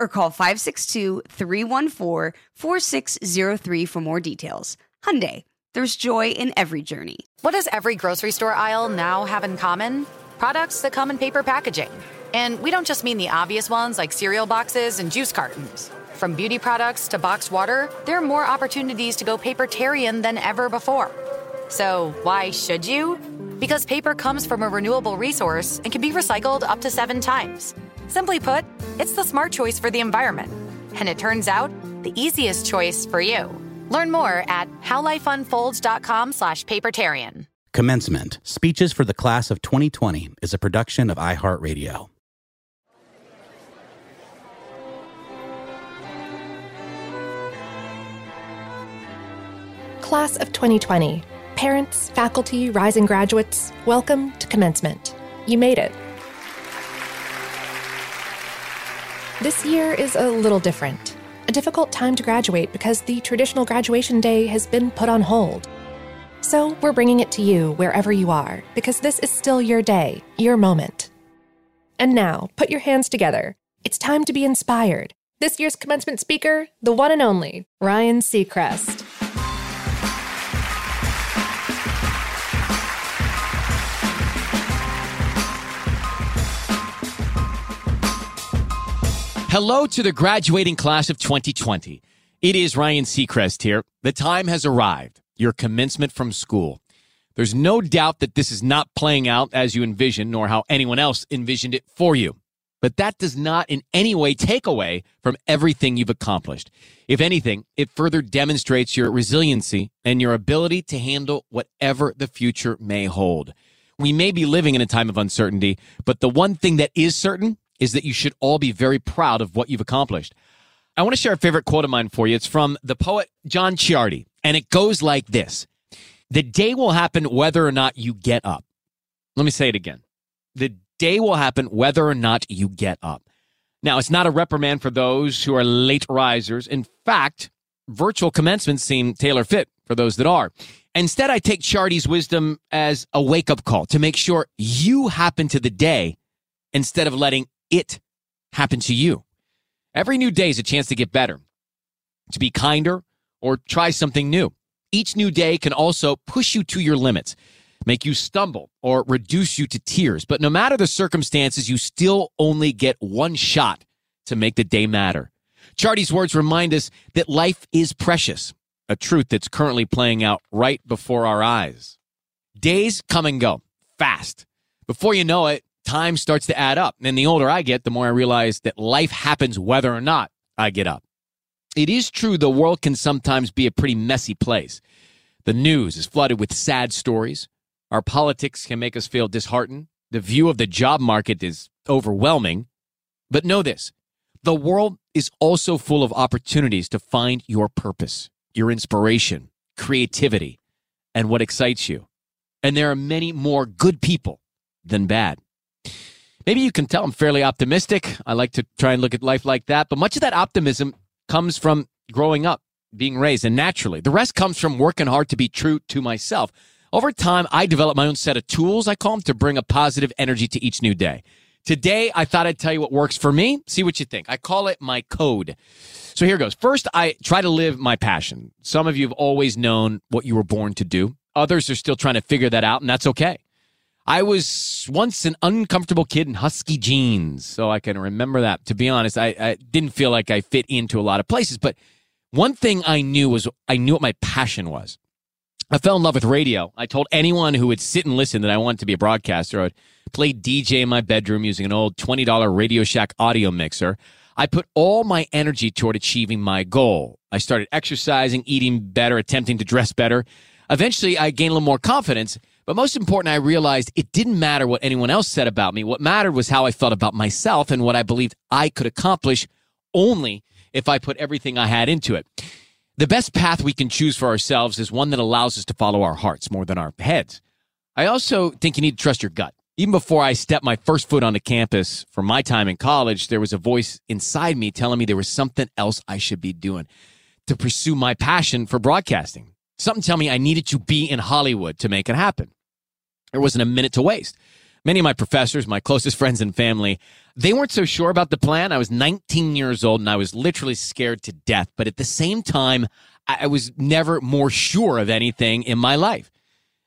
or call 562-314-4603 for more details. Hyundai, there's joy in every journey. What does every grocery store aisle now have in common? Products that come in paper packaging. And we don't just mean the obvious ones like cereal boxes and juice cartons. From beauty products to boxed water, there are more opportunities to go papertarian than ever before. So, why should you? Because paper comes from a renewable resource and can be recycled up to seven times. Simply put, it's the smart choice for the environment. And it turns out, the easiest choice for you. Learn more at howlifeunfolds.com slash papertarian. Commencement Speeches for the Class of 2020 is a production of iHeartRadio. Class of 2020. Parents, faculty, rising graduates, welcome to commencement. You made it. This year is a little different. A difficult time to graduate because the traditional graduation day has been put on hold. So we're bringing it to you wherever you are because this is still your day, your moment. And now, put your hands together. It's time to be inspired. This year's commencement speaker, the one and only, Ryan Seacrest. Hello to the graduating class of 2020. It is Ryan Seacrest here. The time has arrived. Your commencement from school. There's no doubt that this is not playing out as you envisioned, nor how anyone else envisioned it for you. But that does not in any way take away from everything you've accomplished. If anything, it further demonstrates your resiliency and your ability to handle whatever the future may hold. We may be living in a time of uncertainty, but the one thing that is certain is that you should all be very proud of what you've accomplished. I want to share a favorite quote of mine for you. It's from the poet John Ciardi, and it goes like this The day will happen whether or not you get up. Let me say it again. The day will happen whether or not you get up. Now, it's not a reprimand for those who are late risers. In fact, virtual commencements seem tailor fit for those that are. Instead, I take Ciardi's wisdom as a wake up call to make sure you happen to the day instead of letting it happen to you. Every new day is a chance to get better, to be kinder, or try something new. Each new day can also push you to your limits, make you stumble, or reduce you to tears. But no matter the circumstances, you still only get one shot to make the day matter. Ciardi's words remind us that life is precious, a truth that's currently playing out right before our eyes. Days come and go fast. Before you know it, time starts to add up. And the older I get, the more I realize that life happens whether or not I get up. It is true the world can sometimes be a pretty messy place. The news is flooded with sad stories. Our politics can make us feel disheartened. The view of the job market is overwhelming. But know this the world is also full of opportunities to find your purpose, your inspiration, creativity, and what excites you. And there are many more good people than bad. Maybe you can tell I'm fairly optimistic. I like to try and look at life like that, but much of that optimism comes from growing up, being raised, and naturally. The rest comes from working hard to be true to myself. Over time, I developed my own set of tools, I call them, to bring a positive energy to each new day. Today, I thought I'd tell you what works for me. See what you think. I call it my code. So here goes. First, I try to live my passion. Some of you have always known what you were born to do. Others are still trying to figure that out, and that's okay. I was once an uncomfortable kid in husky jeans, so I can remember that. To be honest, I, I didn't feel like I fit into a lot of places, but one thing I knew was I knew what my passion was. I fell in love with radio. I told anyone who would sit and listen that I wanted to be a broadcaster. I would play DJ in my bedroom using an old $20 Radio Shack audio mixer. I put all my energy toward achieving my goal. I started exercising, eating better, attempting to dress better. Eventually, I gained a little more confidence. But most important, I realized it didn't matter what anyone else said about me. What mattered was how I felt about myself and what I believed I could accomplish only if I put everything I had into it. The best path we can choose for ourselves is one that allows us to follow our hearts more than our heads. I also think you need to trust your gut. Even before I stepped my first foot on the campus for my time in college, there was a voice inside me telling me there was something else I should be doing to pursue my passion for broadcasting. Something tell me I needed to be in Hollywood to make it happen. There wasn't a minute to waste. Many of my professors, my closest friends and family, they weren't so sure about the plan. I was 19 years old and I was literally scared to death. But at the same time, I was never more sure of anything in my life.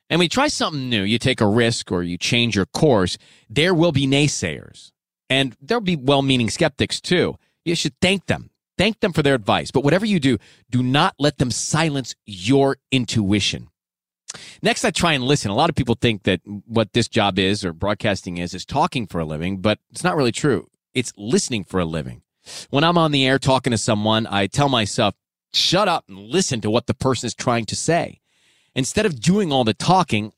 And when you try something new, you take a risk or you change your course, there will be naysayers. And there'll be well meaning skeptics too. You should thank them. Thank them for their advice. But whatever you do, do not let them silence your intuition. Next, I try and listen. A lot of people think that what this job is or broadcasting is, is talking for a living, but it's not really true. It's listening for a living. When I'm on the air talking to someone, I tell myself, shut up and listen to what the person is trying to say. Instead of doing all the talking,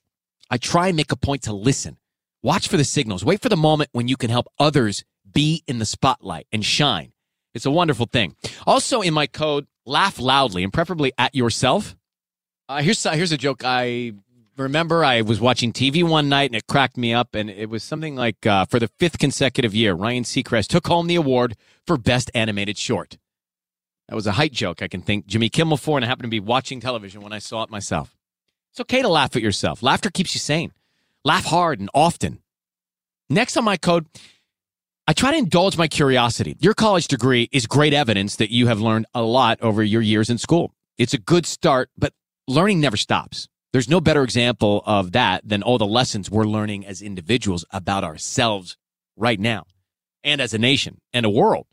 I try and make a point to listen. Watch for the signals. Wait for the moment when you can help others be in the spotlight and shine. It's a wonderful thing. Also, in my code, laugh loudly and preferably at yourself. Uh, here's here's a joke. I remember I was watching TV one night and it cracked me up, and it was something like uh, for the fifth consecutive year, Ryan Seacrest took home the award for best animated short. That was a height joke. I can think Jimmy Kimmel for, and I happened to be watching television when I saw it myself. It's okay to laugh at yourself. Laughter keeps you sane. Laugh hard and often. Next on my code, I try to indulge my curiosity. Your college degree is great evidence that you have learned a lot over your years in school. It's a good start, but learning never stops. There's no better example of that than all the lessons we're learning as individuals about ourselves right now and as a nation and a world.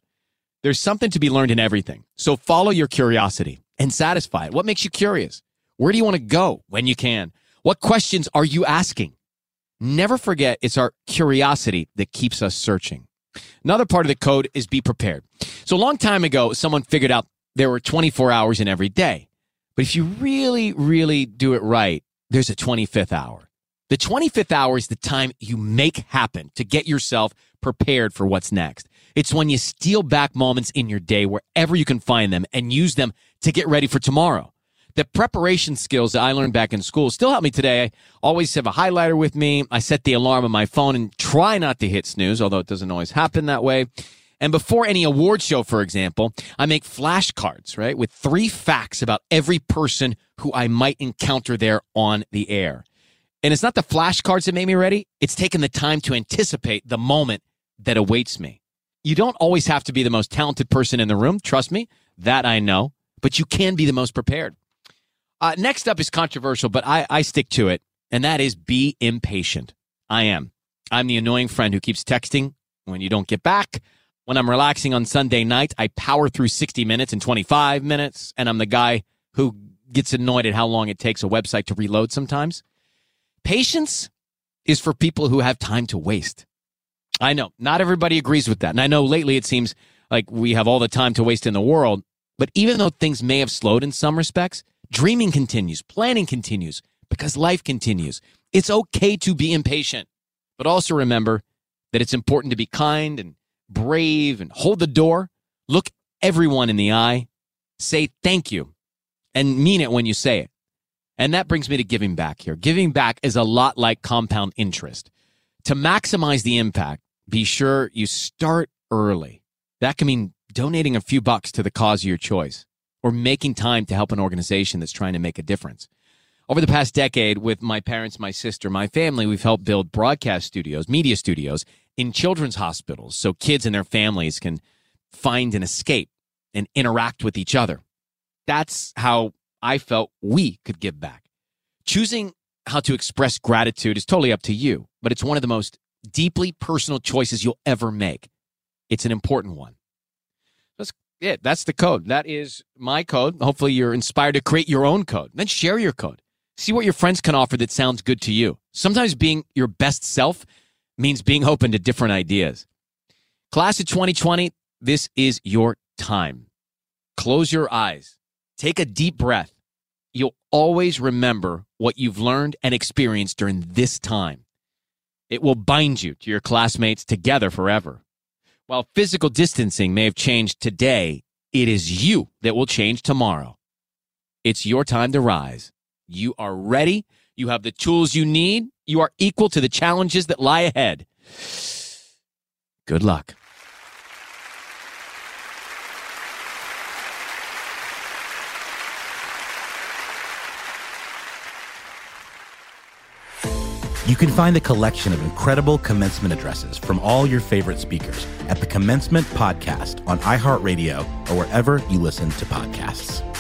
There's something to be learned in everything. So follow your curiosity and satisfy it. What makes you curious? Where do you want to go when you can? What questions are you asking? Never forget it's our curiosity that keeps us searching. Another part of the code is be prepared. So a long time ago, someone figured out there were 24 hours in every day. But if you really, really do it right, there's a 25th hour. The 25th hour is the time you make happen to get yourself prepared for what's next. It's when you steal back moments in your day wherever you can find them and use them to get ready for tomorrow. The preparation skills that I learned back in school still help me today. I always have a highlighter with me. I set the alarm on my phone and try not to hit snooze, although it doesn't always happen that way. And before any award show, for example, I make flashcards, right, with three facts about every person who I might encounter there on the air. And it's not the flashcards that made me ready, it's taking the time to anticipate the moment that awaits me. You don't always have to be the most talented person in the room. Trust me, that I know, but you can be the most prepared. Uh, next up is controversial, but I, I stick to it, and that is be impatient. I am. I'm the annoying friend who keeps texting when you don't get back. When I'm relaxing on Sunday night, I power through 60 minutes in 25 minutes, and I'm the guy who gets annoyed at how long it takes a website to reload sometimes. Patience is for people who have time to waste. I know not everybody agrees with that. And I know lately it seems like we have all the time to waste in the world. But even though things may have slowed in some respects, dreaming continues, planning continues, because life continues. It's okay to be impatient, but also remember that it's important to be kind and brave and hold the door. Look everyone in the eye. Say thank you and mean it when you say it. And that brings me to giving back here. Giving back is a lot like compound interest. To maximize the impact, be sure you start early. That can mean donating a few bucks to the cause of your choice or making time to help an organization that's trying to make a difference. Over the past decade, with my parents, my sister, my family, we've helped build broadcast studios, media studios in children's hospitals so kids and their families can find an escape and interact with each other. That's how I felt we could give back. Choosing how to express gratitude is totally up to you, but it's one of the most deeply personal choices you'll ever make. It's an important one. That's it. That's the code. That is my code. Hopefully, you're inspired to create your own code. Then share your code. See what your friends can offer that sounds good to you. Sometimes being your best self means being open to different ideas. Class of 2020, this is your time. Close your eyes. Take a deep breath. You'll always remember what you've learned and experienced during this time. It will bind you to your classmates together forever. While physical distancing may have changed today, it is you that will change tomorrow. It's your time to rise. You are ready. You have the tools you need. You are equal to the challenges that lie ahead. Good luck. You can find a collection of incredible commencement addresses from all your favorite speakers at the Commencement Podcast on iHeartRadio or wherever you listen to podcasts.